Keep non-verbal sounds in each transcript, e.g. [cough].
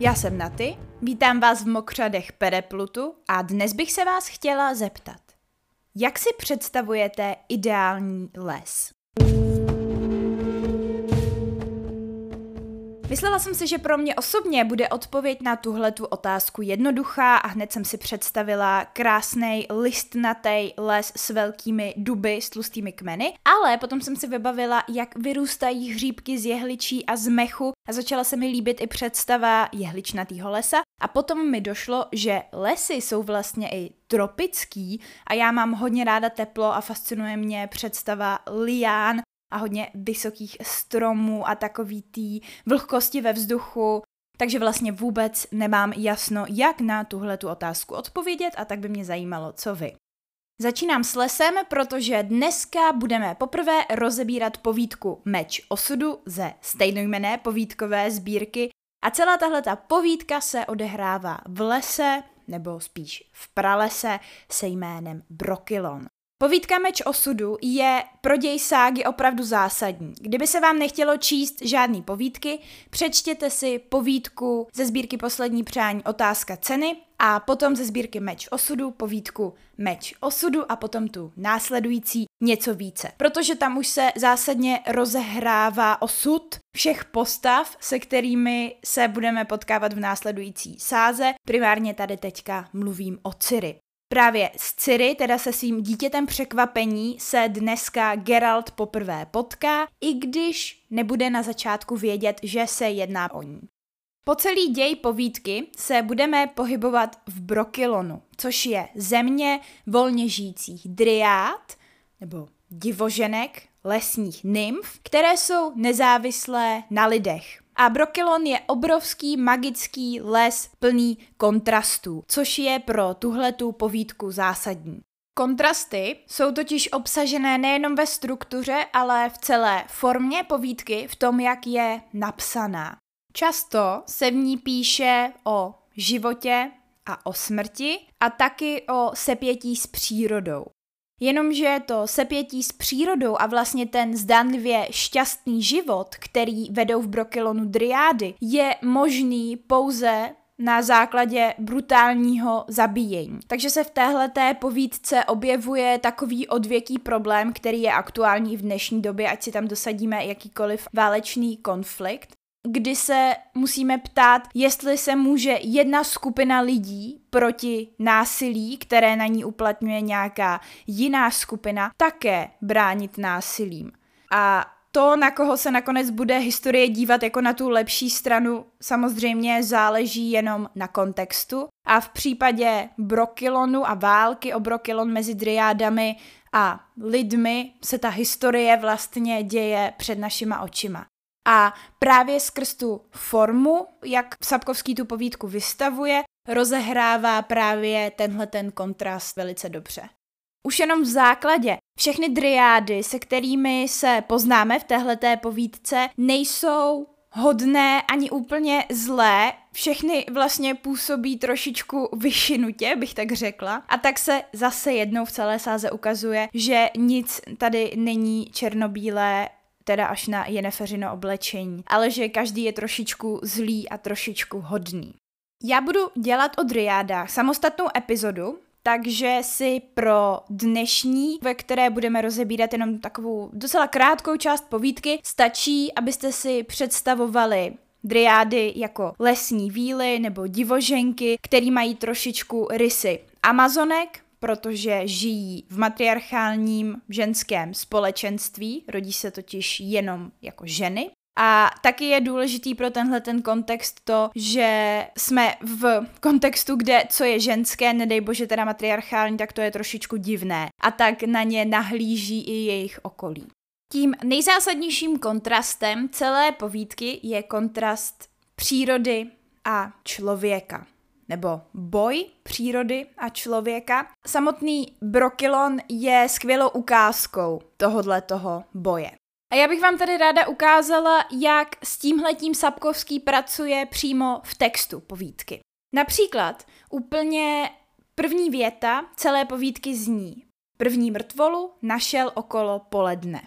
Já jsem Naty, vítám vás v Mokřadech Pereplutu a dnes bych se vás chtěla zeptat. Jak si představujete ideální les? Myslela jsem si, že pro mě osobně bude odpověď na tuhle tu otázku jednoduchá a hned jsem si představila krásný listnatý les s velkými duby s tlustými kmeny, ale potom jsem si vybavila, jak vyrůstají hříbky z jehličí a z mechu a začala se mi líbit i představa jehličnatýho lesa. A potom mi došlo, že lesy jsou vlastně i tropický a já mám hodně ráda teplo a fascinuje mě představa lián a hodně vysokých stromů a takový tý vlhkosti ve vzduchu, takže vlastně vůbec nemám jasno, jak na tuhle tu otázku odpovědět a tak by mě zajímalo, co vy. Začínám s lesem, protože dneska budeme poprvé rozebírat povídku Meč osudu ze stejnojmené povídkové sbírky a celá tahle ta povídka se odehrává v lese, nebo spíš v pralese se jménem Brokilon. Povídka Meč osudu je pro děj ságy opravdu zásadní. Kdyby se vám nechtělo číst žádný povídky, přečtěte si povídku ze sbírky Poslední přání Otázka ceny a potom ze sbírky Meč osudu povídku Meč osudu a potom tu následující něco více. Protože tam už se zásadně rozehrává osud všech postav, se kterými se budeme potkávat v následující sáze. Primárně tady teďka mluvím o Ciri. Právě s Ciri, teda se svým dítětem překvapení, se dneska Geralt poprvé potká, i když nebude na začátku vědět, že se jedná o ní. Po celý děj povídky se budeme pohybovat v Brokilonu, což je země volně žijících driád, nebo divoženek, lesních nymf, které jsou nezávislé na lidech. A Brokilon je obrovský magický les plný kontrastů, což je pro tuhletu povídku zásadní. Kontrasty jsou totiž obsažené nejenom ve struktuře, ale v celé formě povídky, v tom, jak je napsaná. Často se v ní píše o životě a o smrti a taky o sepětí s přírodou. Jenomže to sepětí s přírodou a vlastně ten zdánlivě šťastný život, který vedou v Brokilonu driády, je možný pouze na základě brutálního zabíjení. Takže se v téhleté povídce objevuje takový odvěký problém, který je aktuální v dnešní době, ať si tam dosadíme jakýkoliv válečný konflikt kdy se musíme ptát, jestli se může jedna skupina lidí proti násilí, které na ní uplatňuje nějaká jiná skupina, také bránit násilím. A to, na koho se nakonec bude historie dívat jako na tu lepší stranu, samozřejmě záleží jenom na kontextu. A v případě Brokilonu a války o Brokilon mezi driádami a lidmi se ta historie vlastně děje před našima očima. A právě skrz tu formu, jak Sapkovský tu povídku vystavuje, rozehrává právě tenhle ten kontrast velice dobře. Už jenom v základě všechny driády, se kterými se poznáme v téhleté povídce, nejsou hodné ani úplně zlé, všechny vlastně působí trošičku vyšinutě, bych tak řekla. A tak se zase jednou v celé sáze ukazuje, že nic tady není černobílé teda až na Jeneferino oblečení, ale že každý je trošičku zlý a trošičku hodný. Já budu dělat o driádách samostatnou epizodu, takže si pro dnešní, ve které budeme rozebírat jenom takovou docela krátkou část povídky, stačí, abyste si představovali driády jako lesní víly nebo divoženky, který mají trošičku rysy Amazonek, protože žijí v matriarchálním ženském společenství, rodí se totiž jenom jako ženy. A taky je důležitý pro tenhle ten kontext to, že jsme v kontextu, kde co je ženské, nedej bože teda matriarchální, tak to je trošičku divné. A tak na ně nahlíží i jejich okolí. Tím nejzásadnějším kontrastem celé povídky je kontrast přírody a člověka nebo boj přírody a člověka. Samotný Brokilon je skvělou ukázkou tohodle toho boje. A já bych vám tady ráda ukázala, jak s tímhletím Sapkovský pracuje přímo v textu povídky. Například úplně první věta celé povídky zní První mrtvolu našel okolo poledne.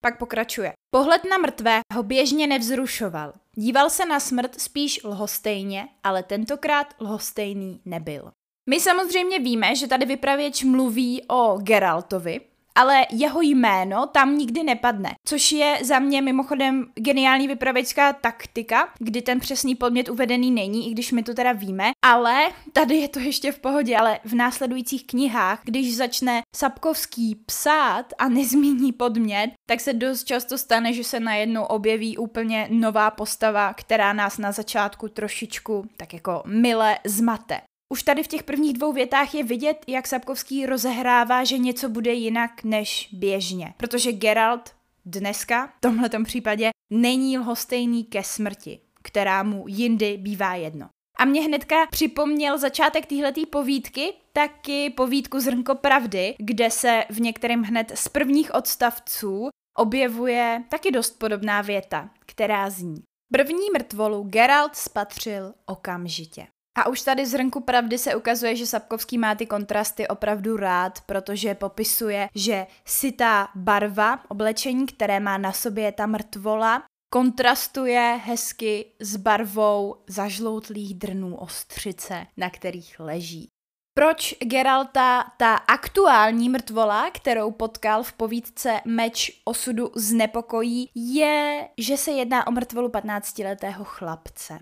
Pak pokračuje. Pohled na mrtvé ho běžně nevzrušoval. Díval se na smrt spíš lhostejně, ale tentokrát lhostejný nebyl. My samozřejmě víme, že tady vypravěč mluví o Geraltovi, ale jeho jméno tam nikdy nepadne, což je za mě mimochodem geniální vypravěčská taktika, kdy ten přesný podmět uvedený není, i když my to teda víme, ale tady je to ještě v pohodě, ale v následujících knihách, když začne Sapkovský psát a nezmíní podmět, tak se dost často stane, že se najednou objeví úplně nová postava, která nás na začátku trošičku tak jako mile zmate. Už tady v těch prvních dvou větách je vidět, jak Sapkovský rozehrává, že něco bude jinak než běžně. Protože Geralt dneska, v tomhle případě, není lhostejný ke smrti, která mu jindy bývá jedno. A mě hnedka připomněl začátek téhleté povídky, taky povídku Zrnko pravdy, kde se v některém hned z prvních odstavců objevuje taky dost podobná věta, která zní. První mrtvolu Geralt spatřil okamžitě. A už tady z hrnku pravdy se ukazuje, že Sapkovský má ty kontrasty opravdu rád, protože popisuje, že ta barva oblečení, které má na sobě ta mrtvola, kontrastuje hezky s barvou zažloutlých drnů ostřice, na kterých leží. Proč Geralta ta aktuální mrtvola, kterou potkal v povídce Meč osudu znepokojí, je, že se jedná o mrtvolu 15-letého chlapce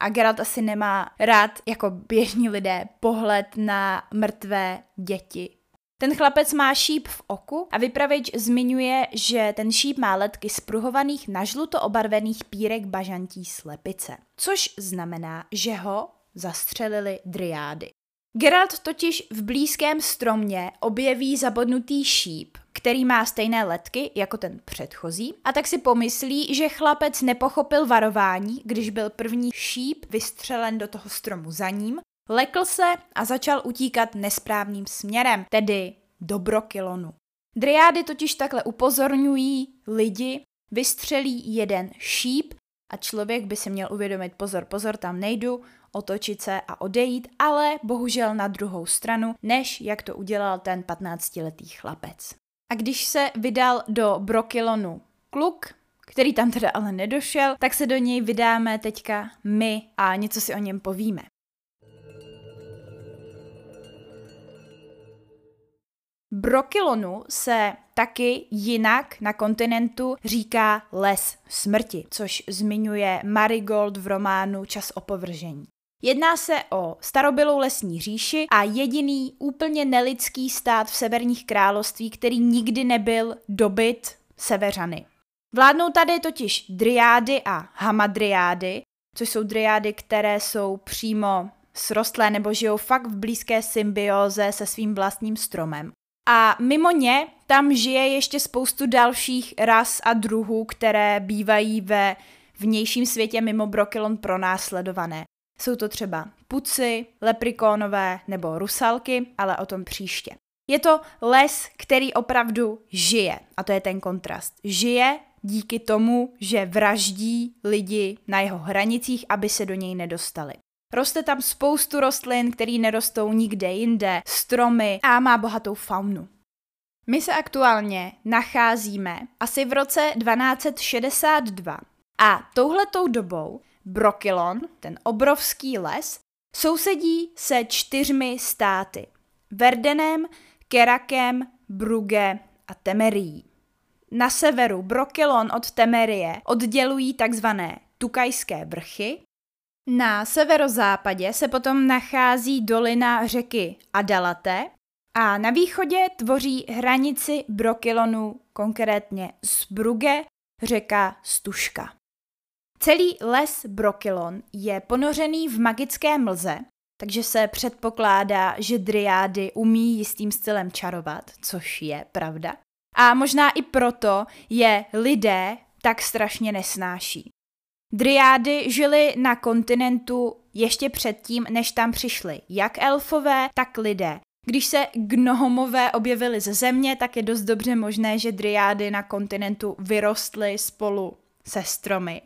a Geralt asi nemá rád jako běžní lidé pohled na mrtvé děti. Ten chlapec má šíp v oku a vypravěč zmiňuje, že ten šíp má letky spruhovaných na žluto obarvených pírek bažantí slepice, což znamená, že ho zastřelili driády. Geralt totiž v blízkém stromě objeví zabodnutý šíp, který má stejné letky jako ten předchozí, a tak si pomyslí, že chlapec nepochopil varování, když byl první šíp vystřelen do toho stromu za ním, lekl se a začal utíkat nesprávným směrem, tedy do Brokilonu. Driády totiž takhle upozorňují lidi, vystřelí jeden šíp a člověk by si měl uvědomit, pozor, pozor, tam nejdu, otočit se a odejít, ale bohužel na druhou stranu, než jak to udělal ten 15-letý chlapec. A když se vydal do Brokilonu kluk, který tam teda ale nedošel, tak se do něj vydáme teďka my a něco si o něm povíme. Brokilonu se taky jinak na kontinentu říká les smrti, což zmiňuje Marigold v románu Čas opovržení. Jedná se o starobylou lesní říši a jediný úplně nelidský stát v severních království, který nikdy nebyl dobyt severany. Vládnou tady totiž driády a hamadriády, což jsou driády, které jsou přímo srostlé nebo žijou fakt v blízké symbioze se svým vlastním stromem. A mimo ně tam žije ještě spoustu dalších ras a druhů, které bývají ve vnějším světě mimo Brokilon pronásledované. Jsou to třeba puci, leprikónové nebo rusalky, ale o tom příště. Je to les, který opravdu žije. A to je ten kontrast. Žije díky tomu, že vraždí lidi na jeho hranicích, aby se do něj nedostali. Roste tam spoustu rostlin, které nerostou nikde jinde, stromy a má bohatou faunu. My se aktuálně nacházíme asi v roce 1262 a touhletou dobou Brokilon, ten obrovský les, sousedí se čtyřmi státy. Verdenem, Kerakem, Brugge a Temerií. Na severu Brokilon od Temerie oddělují takzvané Tukajské vrchy. Na severozápadě se potom nachází dolina řeky Adalate a na východě tvoří hranici Brokilonu, konkrétně z Brugge, řeka Stuška. Celý les Brokilon je ponořený v magické mlze, takže se předpokládá, že driády umí jistým stylem čarovat, což je pravda. A možná i proto je lidé tak strašně nesnáší. Driády žili na kontinentu ještě předtím, než tam přišli jak elfové, tak lidé. Když se gnohomové objevili ze země, tak je dost dobře možné, že driády na kontinentu vyrostly spolu se stromy.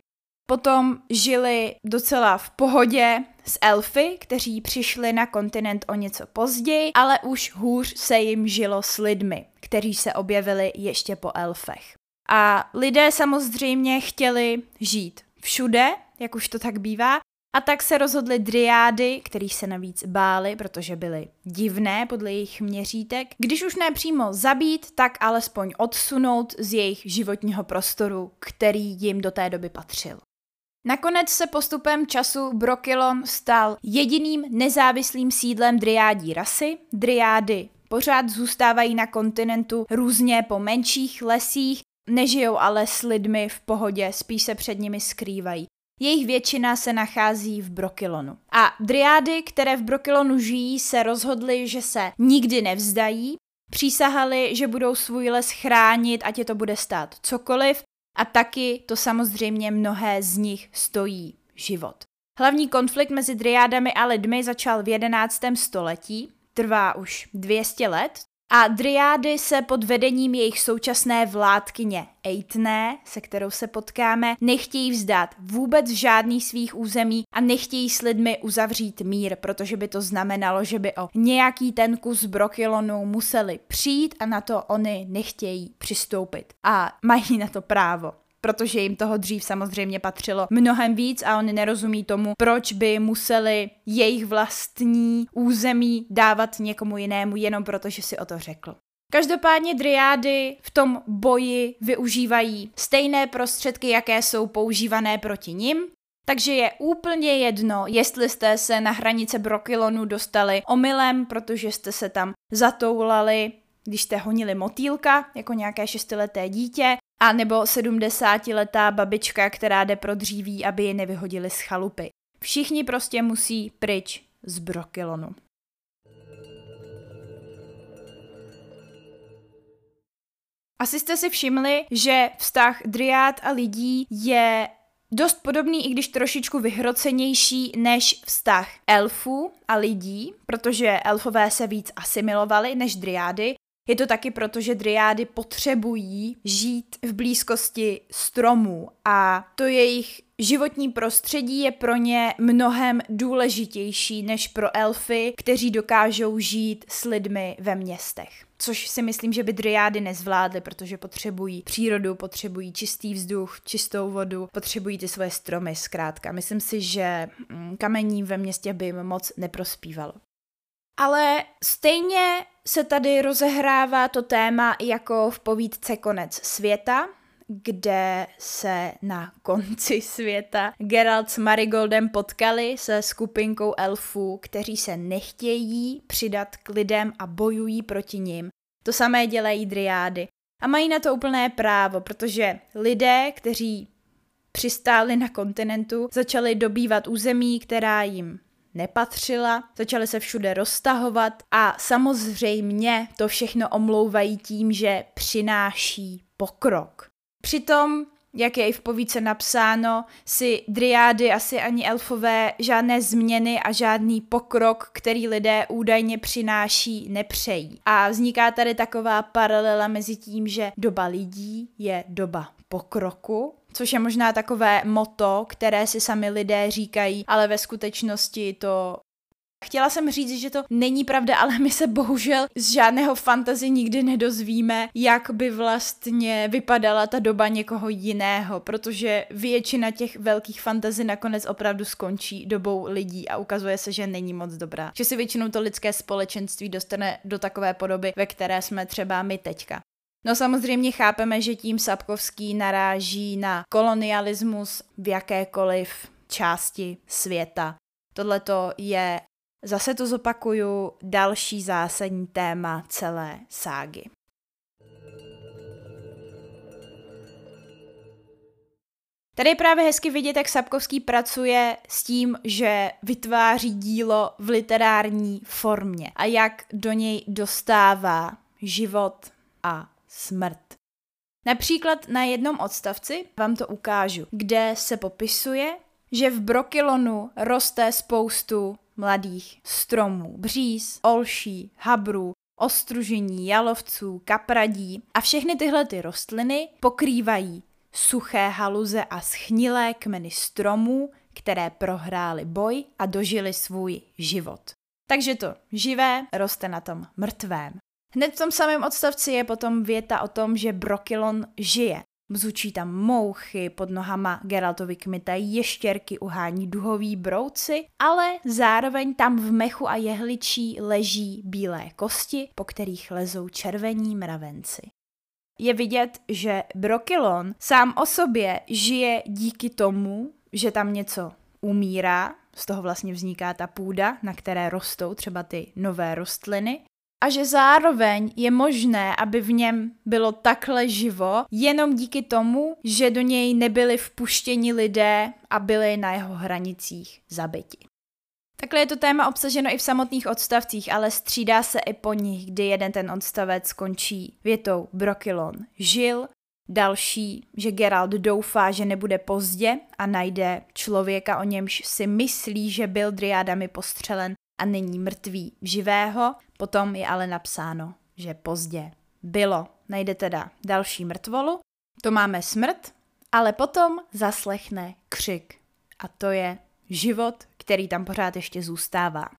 Potom žili docela v pohodě s elfy, kteří přišli na kontinent o něco později, ale už hůř se jim žilo s lidmi, kteří se objevili ještě po elfech. A lidé samozřejmě chtěli žít všude, jak už to tak bývá, a tak se rozhodly driády, kterých se navíc báli, protože byly divné podle jejich měřítek, když už ne přímo zabít, tak alespoň odsunout z jejich životního prostoru, který jim do té doby patřil. Nakonec se postupem času Brokilon stal jediným nezávislým sídlem driádí rasy. Driády pořád zůstávají na kontinentu různě po menších lesích, nežijou ale s lidmi v pohodě, spíš se před nimi skrývají. Jejich většina se nachází v Brokilonu. A driády, které v Brokilonu žijí, se rozhodly, že se nikdy nevzdají, přísahali, že budou svůj les chránit, ať je to bude stát cokoliv, a taky to samozřejmě mnohé z nich stojí život. Hlavní konflikt mezi driádami a lidmi začal v 11. století, trvá už 200 let, a driády se pod vedením jejich současné vládkyně Eitné, se kterou se potkáme, nechtějí vzdát vůbec žádný svých území a nechtějí s lidmi uzavřít mír, protože by to znamenalo, že by o nějaký ten kus Brokilonu museli přijít a na to oni nechtějí přistoupit. A mají na to právo protože jim toho dřív samozřejmě patřilo mnohem víc a oni nerozumí tomu, proč by museli jejich vlastní území dávat někomu jinému jenom proto, že si o to řekl. Každopádně driády v tom boji využívají stejné prostředky, jaké jsou používané proti nim, takže je úplně jedno, jestli jste se na hranice Brokilonu dostali omylem, protože jste se tam zatoulali, když jste honili motýlka jako nějaké šestileté dítě, a nebo 70-letá babička, která jde pro dříví, aby ji nevyhodili z chalupy. Všichni prostě musí pryč z Brokilonu. Asi jste si všimli, že vztah driád a lidí je dost podobný, i když trošičku vyhrocenější než vztah elfů a lidí, protože elfové se víc asimilovali než driády je to taky proto, že driády potřebují žít v blízkosti stromů a to jejich životní prostředí je pro ně mnohem důležitější než pro elfy, kteří dokážou žít s lidmi ve městech. Což si myslím, že by driády nezvládly, protože potřebují přírodu, potřebují čistý vzduch, čistou vodu, potřebují ty svoje stromy zkrátka. Myslím si, že mm, kamení ve městě by jim moc neprospívalo. Ale stejně se tady rozehrává to téma jako v povídce Konec světa, kde se na konci světa Geralt s Marigoldem potkali se skupinkou elfů, kteří se nechtějí přidat k lidem a bojují proti nim. To samé dělají driády. A mají na to úplné právo, protože lidé, kteří přistáli na kontinentu, začali dobývat území, která jim nepatřila, začaly se všude roztahovat a samozřejmě to všechno omlouvají tím, že přináší pokrok. Přitom, jak je i v povíce napsáno, si driády asi ani elfové žádné změny a žádný pokrok, který lidé údajně přináší, nepřejí. A vzniká tady taková paralela mezi tím, že doba lidí je doba pokroku což je možná takové moto, které si sami lidé říkají, ale ve skutečnosti to Chtěla jsem říct, že to není pravda, ale my se bohužel z žádného fantazy nikdy nedozvíme, jak by vlastně vypadala ta doba někoho jiného, protože většina těch velkých fantazy nakonec opravdu skončí dobou lidí a ukazuje se, že není moc dobrá. Že si většinou to lidské společenství dostane do takové podoby, ve které jsme třeba my teďka. No samozřejmě chápeme, že tím Sapkovský naráží na kolonialismus v jakékoliv části světa. Tohle je, zase to zopakuju, další zásadní téma celé ságy. Tady je právě hezky vidět, jak Sapkovský pracuje s tím, že vytváří dílo v literární formě a jak do něj dostává život a smrt. Například na jednom odstavci vám to ukážu, kde se popisuje, že v Brokilonu roste spoustu mladých stromů, bříz, olší, habrů, ostružení, jalovců, kapradí a všechny tyhle ty rostliny pokrývají suché haluze a schnilé kmeny stromů, které prohrály boj a dožili svůj život. Takže to živé roste na tom mrtvém. Hned v tom samém odstavci je potom věta o tom, že Brokilon žije. Bzučí tam mouchy, pod nohama Geraltovi kmitají ještěrky, uhání duhový brouci, ale zároveň tam v mechu a jehličí leží bílé kosti, po kterých lezou červení mravenci. Je vidět, že Brokilon sám o sobě žije díky tomu, že tam něco umírá, z toho vlastně vzniká ta půda, na které rostou třeba ty nové rostliny, a že zároveň je možné, aby v něm bylo takhle živo, jenom díky tomu, že do něj nebyli vpuštěni lidé a byli na jeho hranicích zabiti. Takhle je to téma obsaženo i v samotných odstavcích, ale střídá se i po nich, kdy jeden ten odstavec skončí větou Brokilon žil, další, že Geralt doufá, že nebude pozdě a najde člověka, o němž si myslí, že byl driádami postřelen a není mrtvý živého, potom je ale napsáno, že pozdě bylo. Najde teda další mrtvolu, to máme smrt, ale potom zaslechne křik. A to je život, který tam pořád ještě zůstává.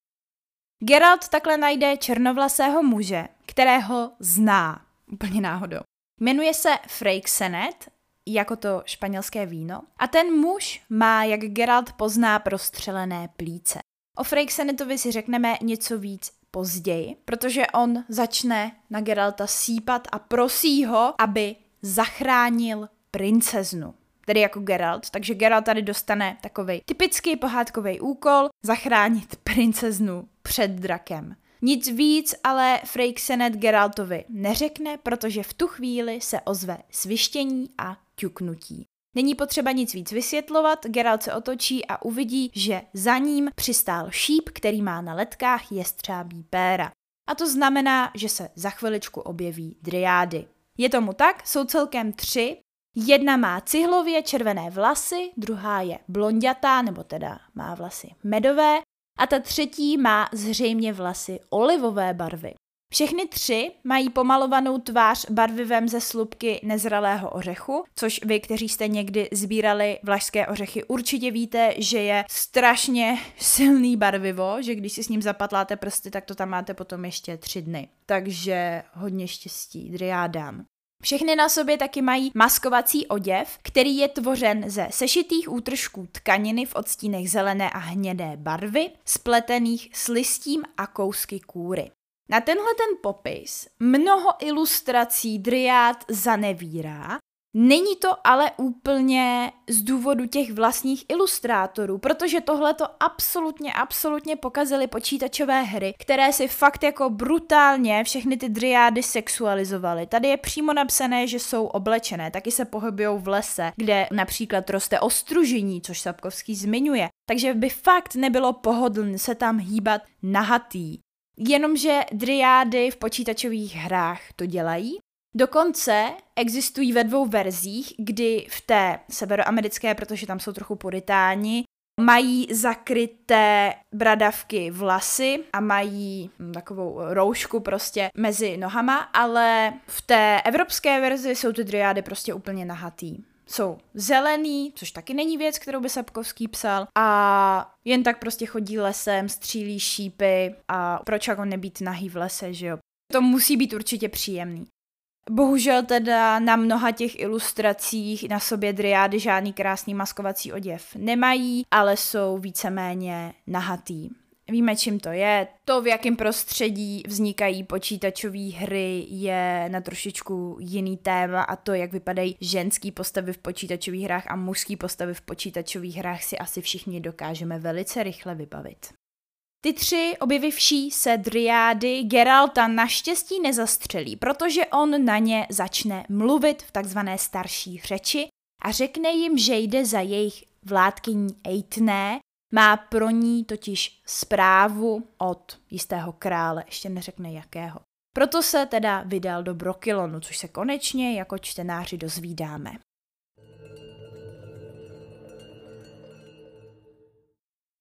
Geralt takhle najde černovlasého muže, kterého zná, úplně náhodou. Jmenuje se Freixenet, jako to španělské víno, a ten muž má, jak Geralt pozná, prostřelené plíce. O Freixenetovi si řekneme něco víc později, protože on začne na Geralta sípat a prosí ho, aby zachránil princeznu. Tedy jako Geralt, takže Geralt tady dostane takový typický pohádkový úkol zachránit princeznu před drakem. Nic víc ale Freixenet Geraltovi neřekne, protože v tu chvíli se ozve svištění a ťuknutí. Není potřeba nic víc vysvětlovat, Geralt se otočí a uvidí, že za ním přistál šíp, který má na letkách jestřábí péra. A to znamená, že se za chviličku objeví driády. Je tomu tak, jsou celkem tři. Jedna má cihlově červené vlasy, druhá je blondětá, nebo teda má vlasy medové, a ta třetí má zřejmě vlasy olivové barvy. Všechny tři mají pomalovanou tvář barvivem ze slupky nezralého ořechu, což vy, kteří jste někdy sbírali vlašské ořechy, určitě víte, že je strašně silný barvivo, že když si s ním zapatláte prsty, tak to tam máte potom ještě tři dny. Takže hodně štěstí, driádám. Všechny na sobě taky mají maskovací oděv, který je tvořen ze sešitých útržků tkaniny v odstínech zelené a hnědé barvy, spletených s listím a kousky kůry. Na tenhle ten popis mnoho ilustrací Driád zanevírá, Není to ale úplně z důvodu těch vlastních ilustrátorů, protože tohle to absolutně, absolutně pokazily počítačové hry, které si fakt jako brutálně všechny ty driády sexualizovaly. Tady je přímo napsané, že jsou oblečené, taky se pohybují v lese, kde například roste ostružení, což Sapkovský zmiňuje. Takže by fakt nebylo pohodlné se tam hýbat nahatý. Jenomže driády v počítačových hrách to dělají. Dokonce existují ve dvou verzích, kdy v té severoamerické, protože tam jsou trochu puritáni, mají zakryté bradavky vlasy a mají hm, takovou roušku prostě mezi nohama, ale v té evropské verzi jsou ty driády prostě úplně nahatý jsou zelený, což taky není věc, kterou by Sapkovský psal, a jen tak prostě chodí lesem, střílí šípy a proč jako nebýt nahý v lese, že jo. To musí být určitě příjemný. Bohužel teda na mnoha těch ilustracích na sobě driády žádný krásný maskovací oděv nemají, ale jsou víceméně nahatý. Víme, čím to je. To, v jakém prostředí vznikají počítačové hry, je na trošičku jiný téma a to, jak vypadají ženský postavy v počítačových hrách a mužský postavy v počítačových hrách si asi všichni dokážeme velice rychle vybavit. Ty tři objevivší se driády Geralta naštěstí nezastřelí, protože on na ně začne mluvit v takzvané starší řeči a řekne jim, že jde za jejich vládkyní Eitné, má pro ní totiž zprávu od jistého krále, ještě neřekne jakého. Proto se teda vydal do Brokilonu, což se konečně jako čtenáři dozvídáme.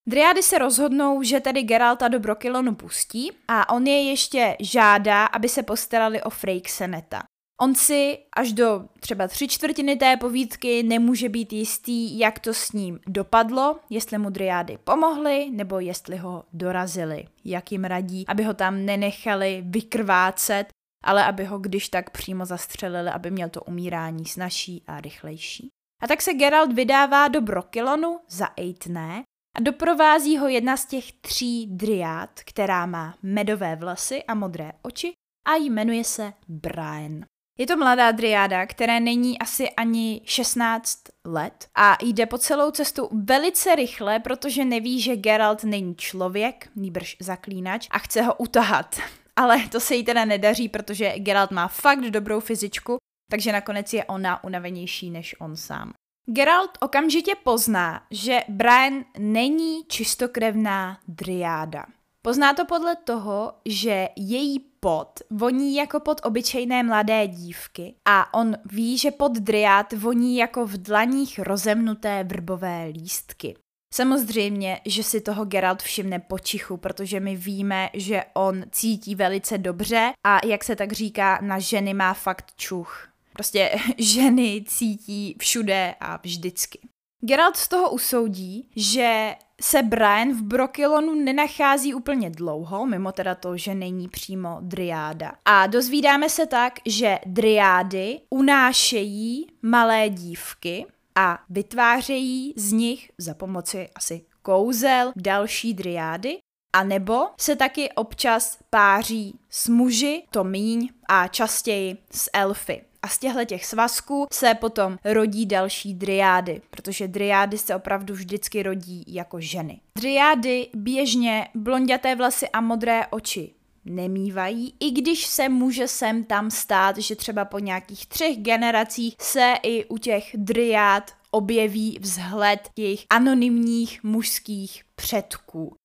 Driády se rozhodnou, že tedy Geralta do Brokilonu pustí a on je ještě žádá, aby se postarali o Freixeneta. On si až do třeba tři čtvrtiny té povídky nemůže být jistý, jak to s ním dopadlo, jestli mu driády pomohly, nebo jestli ho dorazili, jak jim radí, aby ho tam nenechali vykrvácet ale aby ho když tak přímo zastřelili, aby měl to umírání snažší a rychlejší. A tak se Geralt vydává do Brokilonu za Eitné a doprovází ho jedna z těch tří driád, která má medové vlasy a modré oči a jmenuje se Brian. Je to mladá driáda, které není asi ani 16 let a jde po celou cestu velice rychle, protože neví, že Geralt není člověk, nýbrž zaklínač a chce ho utahat. [laughs] Ale to se jí teda nedaří, protože Geralt má fakt dobrou fyzičku, takže nakonec je ona unavenější než on sám. Geralt okamžitě pozná, že Brian není čistokrevná driáda. Pozná to podle toho, že její pot voní jako pod obyčejné mladé dívky a on ví, že pod driát voní jako v dlaních rozemnuté vrbové lístky. Samozřejmě, že si toho Geralt všimne počichu, protože my víme, že on cítí velice dobře a jak se tak říká, na ženy má fakt čuch. Prostě [laughs] ženy cítí všude a vždycky. Geralt z toho usoudí, že se Brian v Brokilonu nenachází úplně dlouho, mimo teda to, že není přímo driáda. A dozvídáme se tak, že driády unášejí malé dívky a vytvářejí z nich za pomoci asi kouzel další driády, a nebo se taky občas páří s muži, to míň, a častěji s elfy. A z těchto těch svazků se potom rodí další driády, protože driády se opravdu vždycky rodí jako ženy. Driády běžně blonděté vlasy a modré oči nemývají, i když se může sem tam stát, že třeba po nějakých třech generacích se i u těch driád objeví vzhled jejich anonymních mužských předků.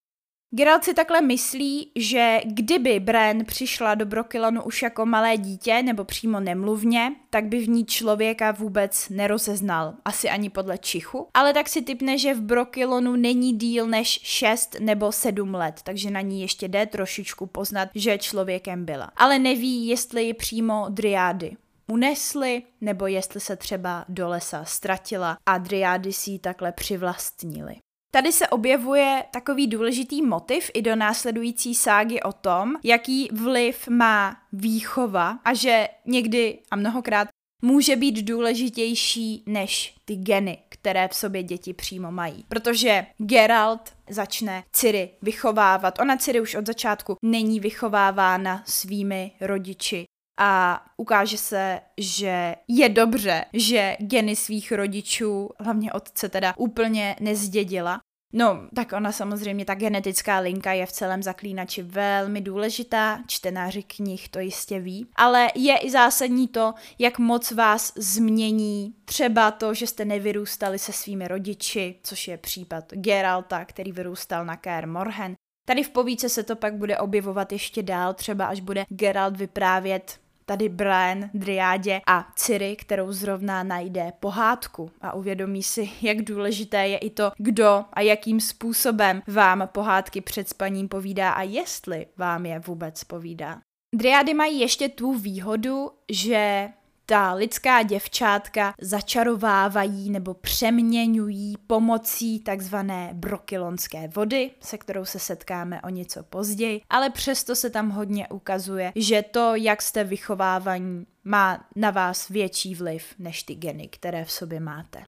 Geralt si takhle myslí, že kdyby Bran přišla do Brokilonu už jako malé dítě nebo přímo nemluvně, tak by v ní člověka vůbec nerozeznal, asi ani podle čichu, ale tak si typne, že v Brokilonu není díl než 6 nebo 7 let, takže na ní ještě jde trošičku poznat, že člověkem byla. Ale neví, jestli ji přímo driády unesly, nebo jestli se třeba do lesa ztratila a driády si ji takhle přivlastnili. Tady se objevuje takový důležitý motiv i do následující ságy o tom, jaký vliv má výchova a že někdy a mnohokrát může být důležitější než ty geny, které v sobě děti přímo mají. Protože Geralt začne Ciri vychovávat. Ona Ciri už od začátku není vychovávána svými rodiči a ukáže se, že je dobře, že geny svých rodičů, hlavně otce teda, úplně nezdědila. No, tak ona samozřejmě, ta genetická linka je v celém zaklínači velmi důležitá, čtenáři knih to jistě ví, ale je i zásadní to, jak moc vás změní třeba to, že jste nevyrůstali se svými rodiči, což je případ Geralta, který vyrůstal na Kaer Morhen. Tady v povíce se to pak bude objevovat ještě dál, třeba až bude Geralt vyprávět tady Brian, Driádě a Ciri, kterou zrovna najde pohádku a uvědomí si, jak důležité je i to, kdo a jakým způsobem vám pohádky před spaním povídá a jestli vám je vůbec povídá. Driády mají ještě tu výhodu, že ta lidská děvčátka začarovávají nebo přeměňují pomocí takzvané brokylonské vody, se kterou se setkáme o něco později, ale přesto se tam hodně ukazuje, že to, jak jste vychovávaní, má na vás větší vliv než ty geny, které v sobě máte.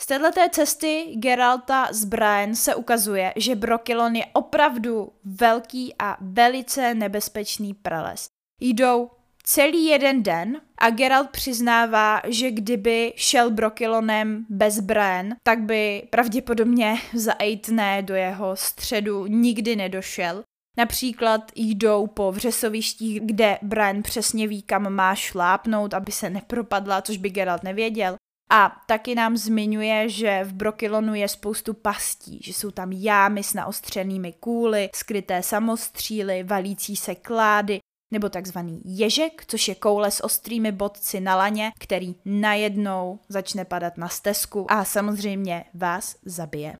Z této cesty Geralta z Brian se ukazuje, že Brokilon je opravdu velký a velice nebezpečný prales. Jdou celý jeden den a Geralt přiznává, že kdyby šel Brokilonem bez Bran, tak by pravděpodobně [laughs] za Eitné do jeho středu nikdy nedošel. Například jdou po vřesovištích, kde Bran přesně ví, kam má šlápnout, aby se nepropadla, což by Geralt nevěděl. A taky nám zmiňuje, že v Brokilonu je spoustu pastí, že jsou tam jámy s naostřenými kůly, skryté samostříly, valící se klády nebo takzvaný ježek, což je koule s ostrými bodci na laně, který najednou začne padat na stezku a samozřejmě vás zabije.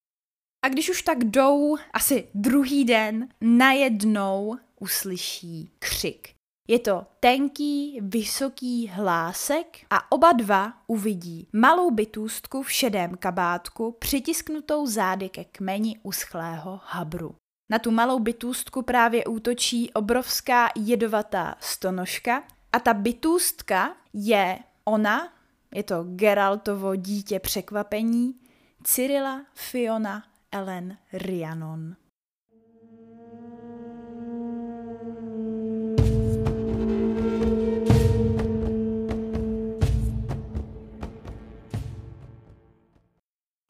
A když už tak jdou asi druhý den, najednou uslyší křik. Je to tenký, vysoký hlásek a oba dva uvidí malou bytůstku v šedém kabátku přitisknutou zády ke kmeni uschlého habru. Na tu malou bytůstku právě útočí obrovská jedovatá stonožka A ta bytůstka je ona, je to Geraltovo dítě překvapení, Cyrila Fiona Ellen Rhiannon.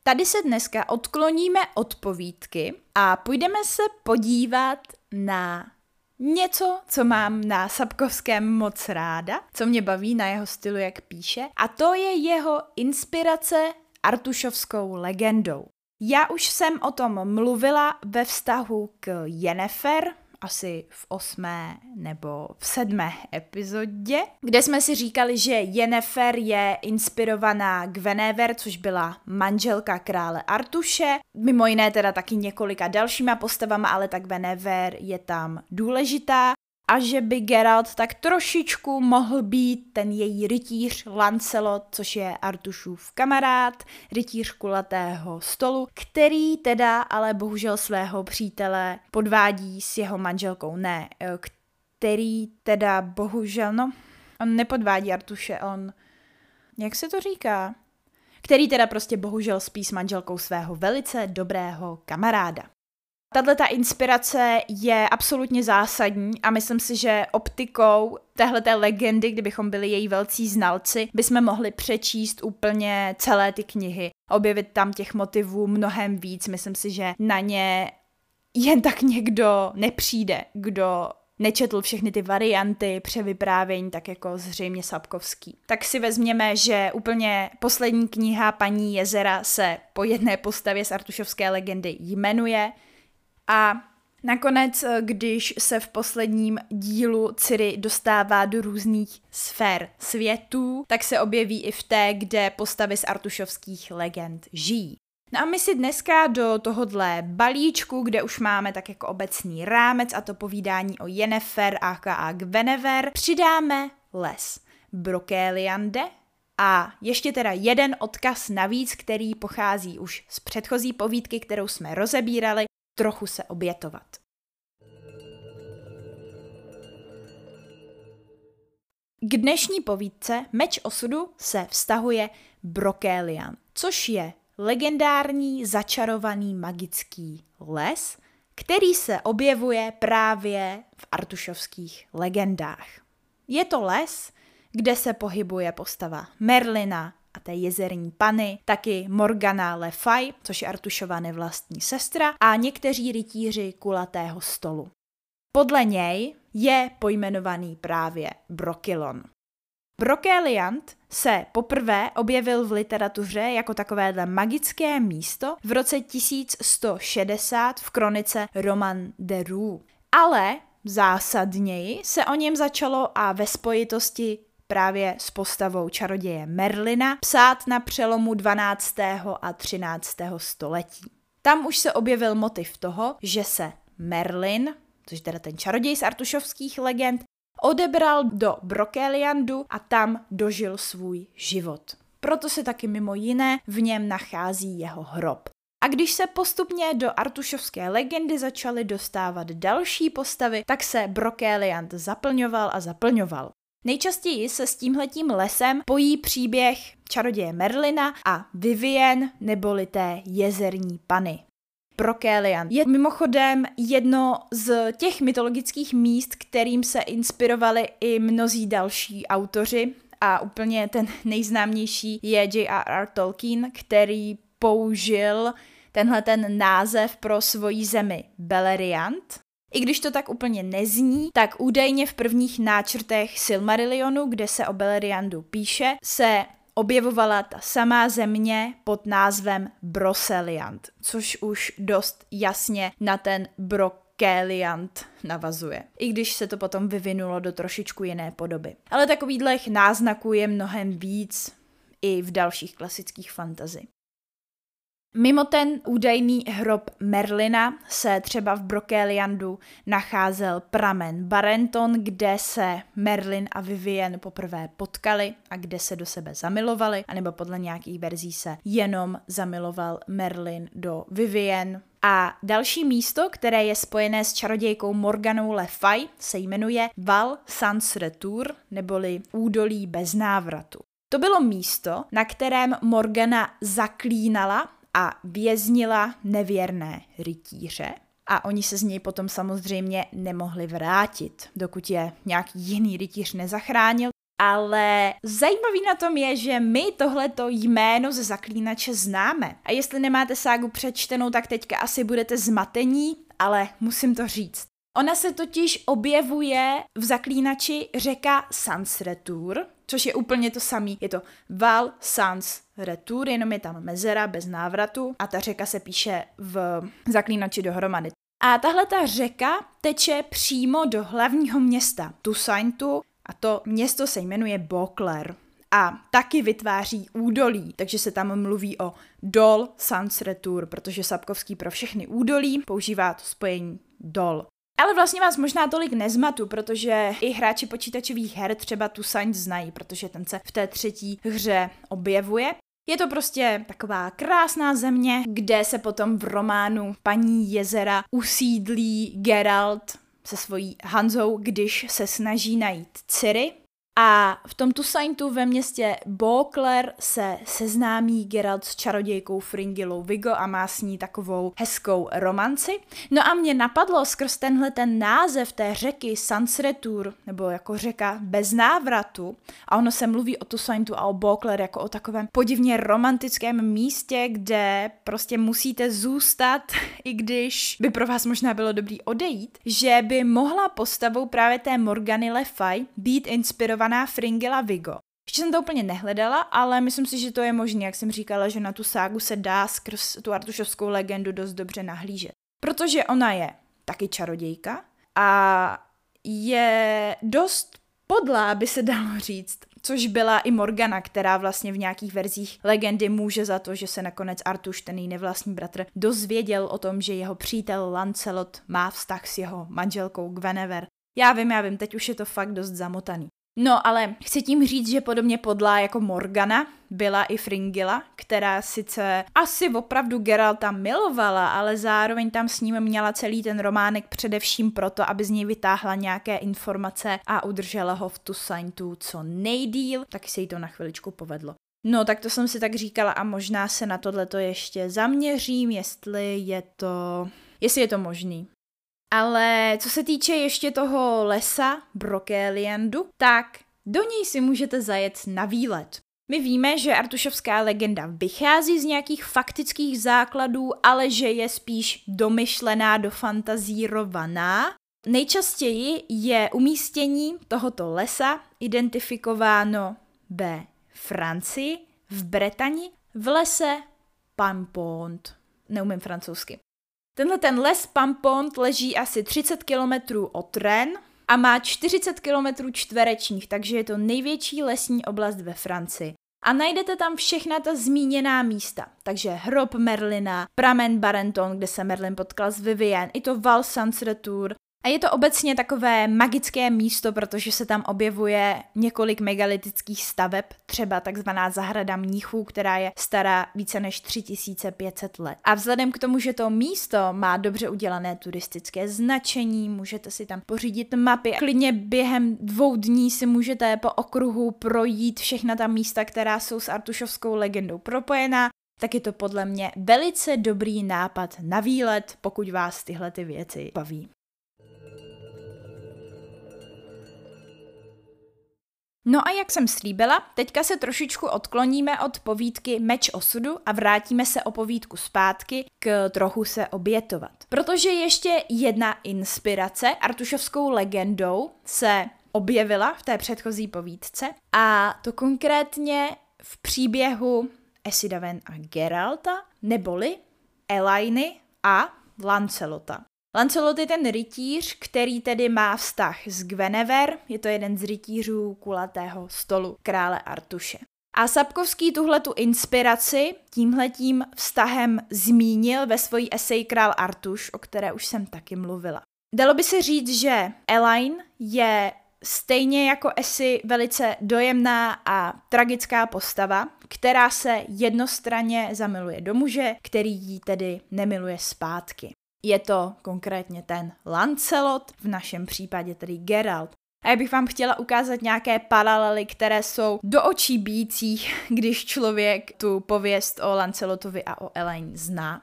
Tady se dneska odkloníme od povídky a půjdeme se podívat na něco, co mám na Sapkovském moc ráda, co mě baví na jeho stylu, jak píše, a to je jeho inspirace Artušovskou legendou. Já už jsem o tom mluvila ve vztahu k Jennifer, asi v osmé nebo v sedmé epizodě, kde jsme si říkali, že Jennifer je inspirovaná Gwenever, což byla manželka krále Artuše, mimo jiné teda taky několika dalšíma postavama, ale tak Gwenever je tam důležitá a že by Geralt tak trošičku mohl být ten její rytíř Lancelot, což je Artušův kamarád, rytíř kulatého stolu, který teda ale bohužel svého přítele podvádí s jeho manželkou. Ne, eh, který teda bohužel, no, on nepodvádí Artuše, on, jak se to říká? Který teda prostě bohužel spí s manželkou svého velice dobrého kamaráda. Tahle ta inspirace je absolutně zásadní a myslím si, že optikou téhleté legendy, kdybychom byli její velcí znalci, bychom mohli přečíst úplně celé ty knihy. Objevit tam těch motivů mnohem víc. Myslím si, že na ně jen tak někdo nepřijde, kdo nečetl všechny ty varianty převyprávění, tak jako zřejmě Sapkovský. Tak si vezměme, že úplně poslední kniha Paní jezera se po jedné postavě z Artušovské legendy jmenuje a nakonec, eh, když se v posledním dílu Ciri dostává do různých sfér světů, tak se objeví i v té, kde postavy z artušovských legend žijí. No a my si dneska do tohohle balíčku, kde už máme tak jako obecný rámec a to povídání o Yennefer aka Gwenever, přidáme les Brokeliande a ještě teda jeden odkaz navíc, který pochází už z předchozí povídky, kterou jsme rozebírali trochu se obětovat. K dnešní povídce Meč osudu se vztahuje Brokelian, což je legendární začarovaný magický les, který se objevuje právě v artušovských legendách. Je to les, kde se pohybuje postava Merlina, a té jezerní pany, taky Morgana Le Fay, což je Artušova nevlastní sestra, a někteří rytíři kulatého stolu. Podle něj je pojmenovaný právě Brokilon. Brokeliant se poprvé objevil v literatuře jako takovéhle magické místo v roce 1160 v kronice Roman de Roux. Ale zásadněji se o něm začalo a ve spojitosti právě s postavou čaroděje Merlina psát na přelomu 12. a 13. století. Tam už se objevil motiv toho, že se Merlin, což teda ten čaroděj z artušovských legend, odebral do Brokeliandu a tam dožil svůj život. Proto se taky mimo jiné v něm nachází jeho hrob. A když se postupně do artušovské legendy začaly dostávat další postavy, tak se Brokeliand zaplňoval a zaplňoval. Nejčastěji se s tímhletím lesem pojí příběh čaroděje Merlina a Vivien neboli té jezerní pany. Brokelian je mimochodem jedno z těch mytologických míst, kterým se inspirovali i mnozí další autoři a úplně ten nejznámější je J.R.R. Tolkien, který použil tenhle ten název pro svoji zemi Beleriand, i když to tak úplně nezní, tak údajně v prvních náčrtech Silmarillionu, kde se o Beleriandu píše, se objevovala ta samá země pod názvem Broseliant, což už dost jasně na ten Brokeliant navazuje. I když se to potom vyvinulo do trošičku jiné podoby. Ale takovýhle náznaků je mnohem víc i v dalších klasických fantazy. Mimo ten údajný hrob Merlina se třeba v Brokeliandu nacházel pramen Barenton, kde se Merlin a Vivien poprvé potkali a kde se do sebe zamilovali, anebo podle nějakých verzí se jenom zamiloval Merlin do Vivien, A další místo, které je spojené s čarodějkou Morganou Le Fay, se jmenuje Val Sans Retour, neboli údolí bez návratu. To bylo místo, na kterém Morgana zaklínala a věznila nevěrné rytíře a oni se z něj potom samozřejmě nemohli vrátit, dokud je nějaký jiný rytíř nezachránil. Ale zajímavý na tom je, že my tohleto jméno ze zaklínače známe. A jestli nemáte ságu přečtenou, tak teďka asi budete zmatení, ale musím to říct. Ona se totiž objevuje v zaklínači řeka Sans Retour, což je úplně to samé. Je to Val Sans Retour, jenom je tam mezera bez návratu a ta řeka se píše v zaklínači dohromady. A tahle ta řeka teče přímo do hlavního města Toussaintu a to město se jmenuje Beauclair a taky vytváří údolí, takže se tam mluví o Dol Sans Retour, protože Sapkovský pro všechny údolí používá to spojení Dol. Ale vlastně vás možná tolik nezmatu, protože i hráči počítačových her třeba tu Saint znají, protože ten se v té třetí hře objevuje. Je to prostě taková krásná země, kde se potom v románu Paní jezera usídlí Geralt se svojí Hanzou, když se snaží najít Ciri, a v tom Toussaintu ve městě Beauclair se seznámí Geralt s čarodějkou Fringilou Vigo a má s ní takovou hezkou romanci. No a mě napadlo skrz tenhle ten název té řeky Sansretour, nebo jako řeka bez návratu, a ono se mluví o Toussaintu a o Beauclair jako o takovém podivně romantickém místě, kde prostě musíte zůstat, [laughs] i když by pro vás možná bylo dobrý odejít, že by mohla postavou právě té Morgany Le Fay být inspirovaná jmenovaná Fringilla Vigo. Ještě jsem to úplně nehledala, ale myslím si, že to je možné, jak jsem říkala, že na tu ságu se dá skrz tu artušovskou legendu dost dobře nahlížet. Protože ona je taky čarodějka a je dost podlá, by se dalo říct, což byla i Morgana, která vlastně v nějakých verzích legendy může za to, že se nakonec Artuš, ten její nevlastní bratr, dozvěděl o tom, že jeho přítel Lancelot má vztah s jeho manželkou Gwenever. Já vím, já vím, teď už je to fakt dost zamotaný. No ale chci tím říct, že podobně podlá jako Morgana byla i Fringilla, která sice asi opravdu Geralta milovala, ale zároveň tam s ním měla celý ten románek především proto, aby z něj vytáhla nějaké informace a udržela ho v Toussaintu co nejdíl, tak se jí to na chviličku povedlo. No, tak to jsem si tak říkala a možná se na tohleto ještě zaměřím, jestli je to, jestli je to možný. Ale co se týče ještě toho lesa Brokeliandu, tak do něj si můžete zajet na výlet. My víme, že Artušovská legenda vychází z nějakých faktických základů, ale že je spíš domyšlená, dofantazírovaná. Nejčastěji je umístění tohoto lesa identifikováno ve Francii, v Bretani, v lese Pampont. Neumím francouzsky. Tenhle ten les Pampont leží asi 30 km od Rennes a má 40 km čtverečních, takže je to největší lesní oblast ve Francii. A najdete tam všechna ta zmíněná místa. Takže hrob Merlina, pramen Barenton, kde se Merlin potkal s Vivienne, i to Val Sans Retour, a je to obecně takové magické místo, protože se tam objevuje několik megalitických staveb, třeba takzvaná zahrada mníchů, která je stará více než 3500 let. A vzhledem k tomu, že to místo má dobře udělané turistické značení, můžete si tam pořídit mapy, klidně během dvou dní si můžete po okruhu projít všechna ta místa, která jsou s Artušovskou legendou propojená, tak je to podle mě velice dobrý nápad na výlet, pokud vás tyhle ty věci baví. No a jak jsem slíbila, teďka se trošičku odkloníme od povídky Meč osudu a vrátíme se o povídku zpátky k trochu se obětovat. Protože ještě jedna inspirace artušovskou legendou se objevila v té předchozí povídce a to konkrétně v příběhu Esidaven a Geralta, neboli Elainy a Lancelota. Lancelot je ten rytíř, který tedy má vztah s Gwenever, je to jeden z rytířů kulatého stolu krále Artuše. A Sapkovský tuhle tu inspiraci tímhletím vztahem zmínil ve svojí esej Král Artuš, o které už jsem taky mluvila. Dalo by se říct, že Elaine je stejně jako Esy velice dojemná a tragická postava, která se jednostranně zamiluje do muže, který ji tedy nemiluje zpátky. Je to konkrétně ten Lancelot, v našem případě tedy Geralt. A já bych vám chtěla ukázat nějaké paralely, které jsou do očí bíjící, když člověk tu pověst o Lancelotovi a o Elaine zná.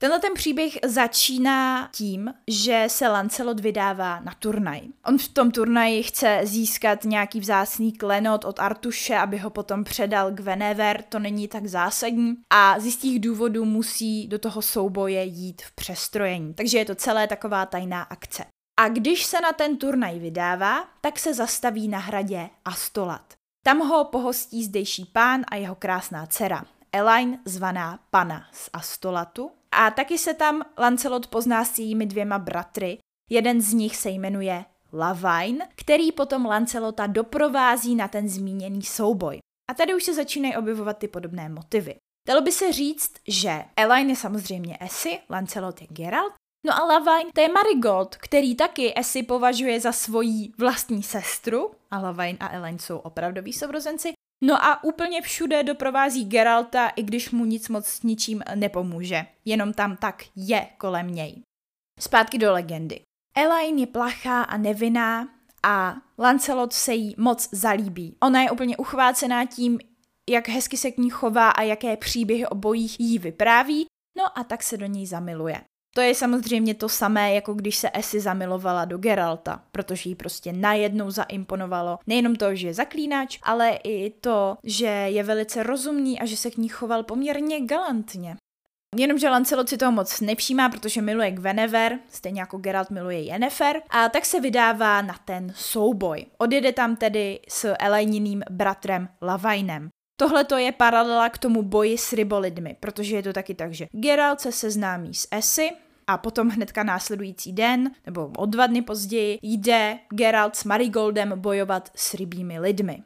Tenhle ten příběh začíná tím, že se Lancelot vydává na turnaj. On v tom turnaji chce získat nějaký vzácný klenot od Artuše, aby ho potom předal k Venever, to není tak zásadní a z jistých důvodů musí do toho souboje jít v přestrojení. Takže je to celé taková tajná akce. A když se na ten turnaj vydává, tak se zastaví na hradě Astolat. Tam ho pohostí zdejší pán a jeho krásná dcera, Elaine, zvaná Pana z Astolatu. A taky se tam Lancelot pozná s jejími dvěma bratry. Jeden z nich se jmenuje Lavine, který potom Lancelota doprovází na ten zmíněný souboj. A tady už se začínají objevovat ty podobné motivy. Dalo by se říct, že Elaine je samozřejmě Essie, Lancelot je Geralt, no a Lavine to je Marigold, který taky Essie považuje za svoji vlastní sestru, a Lavine a Elaine jsou opravdoví sourozenci, No a úplně všude doprovází Geralta, i když mu nic moc s ničím nepomůže. Jenom tam tak je kolem něj. Zpátky do legendy. Elaine je plachá a nevinná a Lancelot se jí moc zalíbí. Ona je úplně uchvácená tím, jak hezky se k ní chová a jaké příběhy o bojích jí vypráví, no a tak se do ní zamiluje. To je samozřejmě to samé, jako když se Esy zamilovala do Geralta, protože jí prostě najednou zaimponovalo nejenom to, že je zaklínač, ale i to, že je velice rozumný a že se k ní choval poměrně galantně. Jenomže Lancelot si toho moc nevšímá, protože miluje Gwenever, stejně jako Geralt miluje Yennefer, a tak se vydává na ten souboj. Odjede tam tedy s Elaininým bratrem Lavainem. Tohle to je paralela k tomu boji s rybolidmi, protože je to taky tak, že Geralt se seznámí s Esy, a potom hnedka následující den, nebo o dva dny později, jde Geralt s Marigoldem bojovat s rybími lidmi.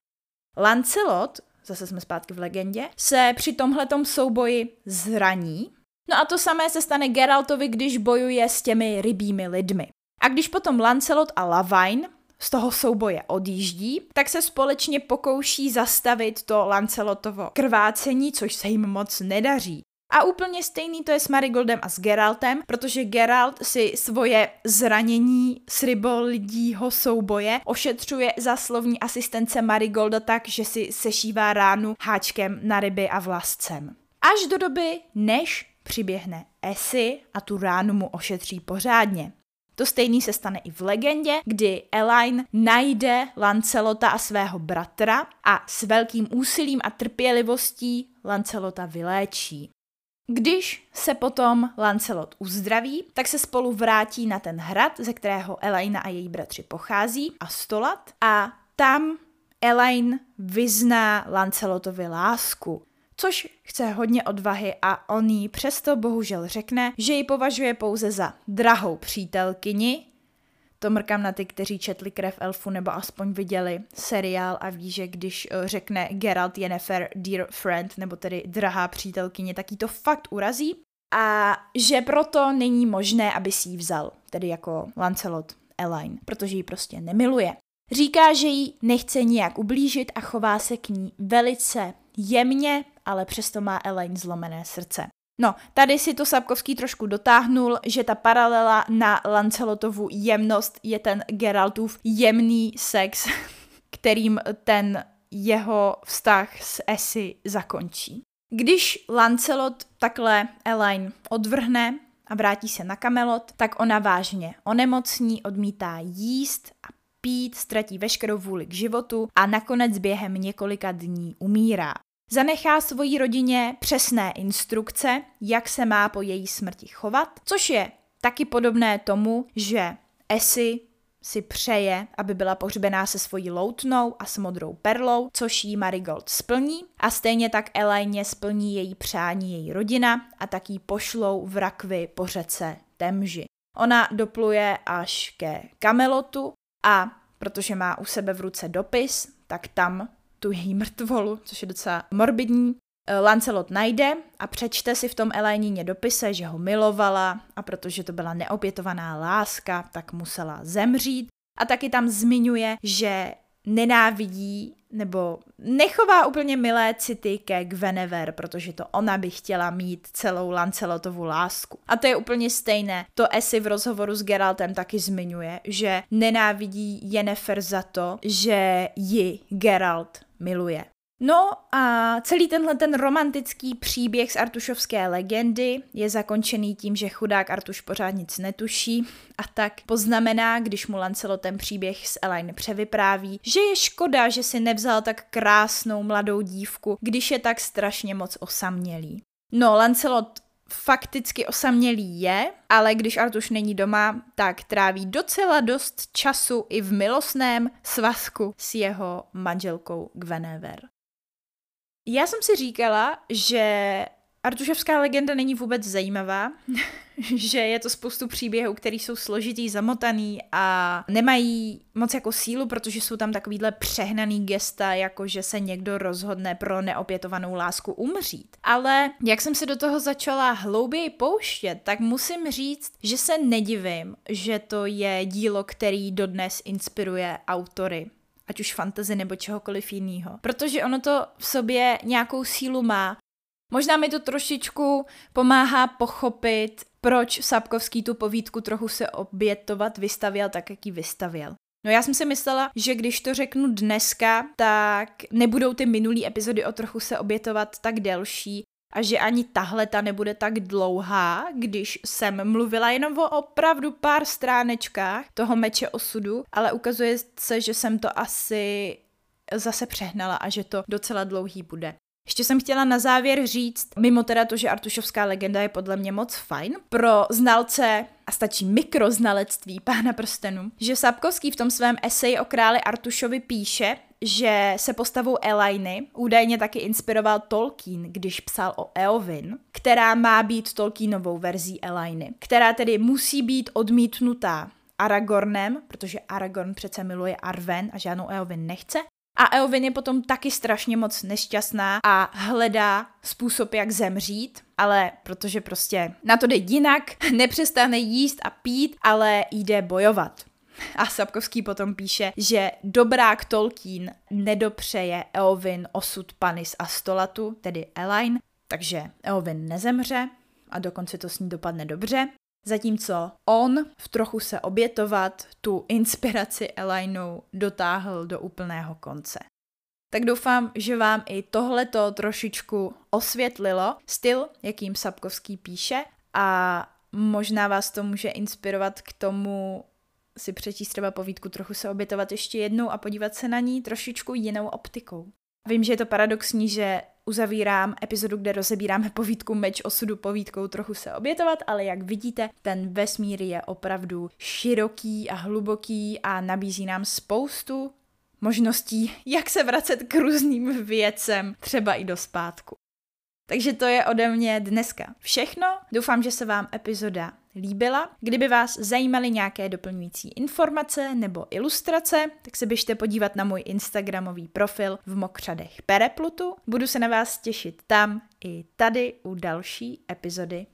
Lancelot, zase jsme zpátky v legendě, se při tomhletom souboji zraní, no a to samé se stane Geraltovi, když bojuje s těmi rybími lidmi. A když potom Lancelot a Lavine z toho souboje odjíždí, tak se společně pokouší zastavit to Lancelotovo krvácení, což se jim moc nedaří. A úplně stejný to je s Marigoldem a s Geraltem, protože Geralt si svoje zranění s rybolidího souboje ošetřuje za slovní asistence Marigolda tak, že si sešívá ránu háčkem na ryby a vlascem. Až do doby, než přiběhne Esy a tu ránu mu ošetří pořádně. To stejný se stane i v legendě, kdy Elaine najde Lancelota a svého bratra a s velkým úsilím a trpělivostí Lancelota vyléčí. Když se potom Lancelot uzdraví, tak se spolu vrátí na ten hrad, ze kterého Elaina a její bratři pochází, a stolat, a tam Elaine vyzná Lancelotovi lásku, což chce hodně odvahy a on jí přesto bohužel řekne, že ji považuje pouze za drahou přítelkyni, to mrkám na ty, kteří četli Krev elfu nebo aspoň viděli seriál a ví, že když eh, řekne Geralt Yennefer dear friend, nebo tedy drahá přítelkyně, tak jí to fakt urazí. A že proto není možné, aby si ji vzal, tedy jako Lancelot Elaine, protože ji prostě nemiluje. Říká, že jí nechce nijak ublížit a chová se k ní velice jemně, ale přesto má Elaine zlomené srdce. No, tady si to Sapkovský trošku dotáhnul, že ta paralela na Lancelotovu jemnost je ten Geraltův jemný sex, [laughs] kterým ten jeho vztah s Esy zakončí. Když Lancelot takhle Elaine odvrhne a vrátí se na Kamelot, tak ona vážně onemocní, odmítá jíst a pít, ztratí veškerou vůli k životu a nakonec během několika dní umírá. Zanechá svojí rodině přesné instrukce, jak se má po její smrti chovat, což je taky podobné tomu, že Esy si přeje, aby byla pohřbená se svojí loutnou a s modrou perlou, což jí Marigold splní a stejně tak Elaině splní její přání její rodina a tak jí pošlou v rakvi po řece Temži. Ona dopluje až ke Kamelotu a protože má u sebe v ruce dopis, tak tam tu její mrtvolu, což je docela morbidní. Eh, Lancelot najde a přečte si v tom Elenině dopise, že ho milovala a protože to byla neopětovaná láska, tak musela zemřít. A taky tam zmiňuje, že nenávidí nebo nechová úplně milé city ke Gwenever, protože to ona by chtěla mít celou Lancelotovu lásku. A to je úplně stejné. To Esy v rozhovoru s Geraltem taky zmiňuje, že nenávidí Jennifer za to, že ji Geralt miluje. No a celý tenhle ten romantický příběh z Artušovské legendy je zakončený tím, že chudák Artuš pořád nic netuší a tak poznamená, když mu Lancelot ten příběh s Elaine převypráví, že je škoda, že si nevzal tak krásnou mladou dívku, když je tak strašně moc osamělý. No, Lancelot fakticky osamělý je, ale když Artuš není doma, tak tráví docela dost času i v milostném svazku s jeho manželkou Gwenever. Já jsem si říkala, že Artušovská legenda není vůbec zajímavá, [laughs] že je to spoustu příběhů, které jsou složitý, zamotaný a nemají moc jako sílu, protože jsou tam takovýhle přehnaný gesta, jako že se někdo rozhodne pro neopětovanou lásku umřít. Ale jak jsem se do toho začala hlouběji pouštět, tak musím říct, že se nedivím, že to je dílo, který dodnes inspiruje autory ať už fantazy nebo čehokoliv jiného. Protože ono to v sobě nějakou sílu má. Možná mi to trošičku pomáhá pochopit, proč Sápkovský tu povídku trochu se obětovat vystavěl tak, jak ji vystavěl. No já jsem si myslela, že když to řeknu dneska, tak nebudou ty minulý epizody o trochu se obětovat tak delší, a že ani tahle ta nebude tak dlouhá, když jsem mluvila jenom o opravdu pár stránečkách toho meče osudu, ale ukazuje se, že jsem to asi zase přehnala a že to docela dlouhý bude. Ještě jsem chtěla na závěr říct, mimo teda to, že Artušovská legenda je podle mě moc fajn, pro znalce a stačí mikroznalectví pána prstenu, že Sapkovský v tom svém eseji o králi Artušovi píše, že se postavou Elainy údajně taky inspiroval Tolkien, když psal o Eowyn, která má být Tolkienovou verzí Elainy, která tedy musí být odmítnutá Aragornem, protože Aragorn přece miluje Arwen a žádnou Eowyn nechce, a Eowyn je potom taky strašně moc nešťastná a hledá způsob, jak zemřít, ale protože prostě na to jde jinak, [laughs] nepřestane jíst a pít, ale jde bojovat. A Sapkovský potom píše, že dobrák Tolkien nedopřeje Eowyn osud Panis a Stolatu, tedy Elaine, takže Eowyn nezemře a dokonce to s ní dopadne dobře. Zatímco on v trochu se obětovat tu inspiraci Elainou dotáhl do úplného konce. Tak doufám, že vám i tohleto trošičku osvětlilo styl, jakým Sapkovský píše a možná vás to může inspirovat k tomu si přečíst třeba povídku, trochu se obětovat ještě jednou a podívat se na ní trošičku jinou optikou. Vím, že je to paradoxní, že uzavírám epizodu, kde rozebíráme povídku Meč osudu povídkou trochu se obětovat, ale jak vidíte, ten vesmír je opravdu široký a hluboký a nabízí nám spoustu možností, jak se vracet k různým věcem, třeba i do zpátku. Takže to je ode mě dneska všechno. Doufám, že se vám epizoda líbila. Kdyby vás zajímaly nějaké doplňující informace nebo ilustrace, tak se běžte podívat na můj Instagramový profil v Mokřadech Pereplutu. Budu se na vás těšit tam i tady u další epizody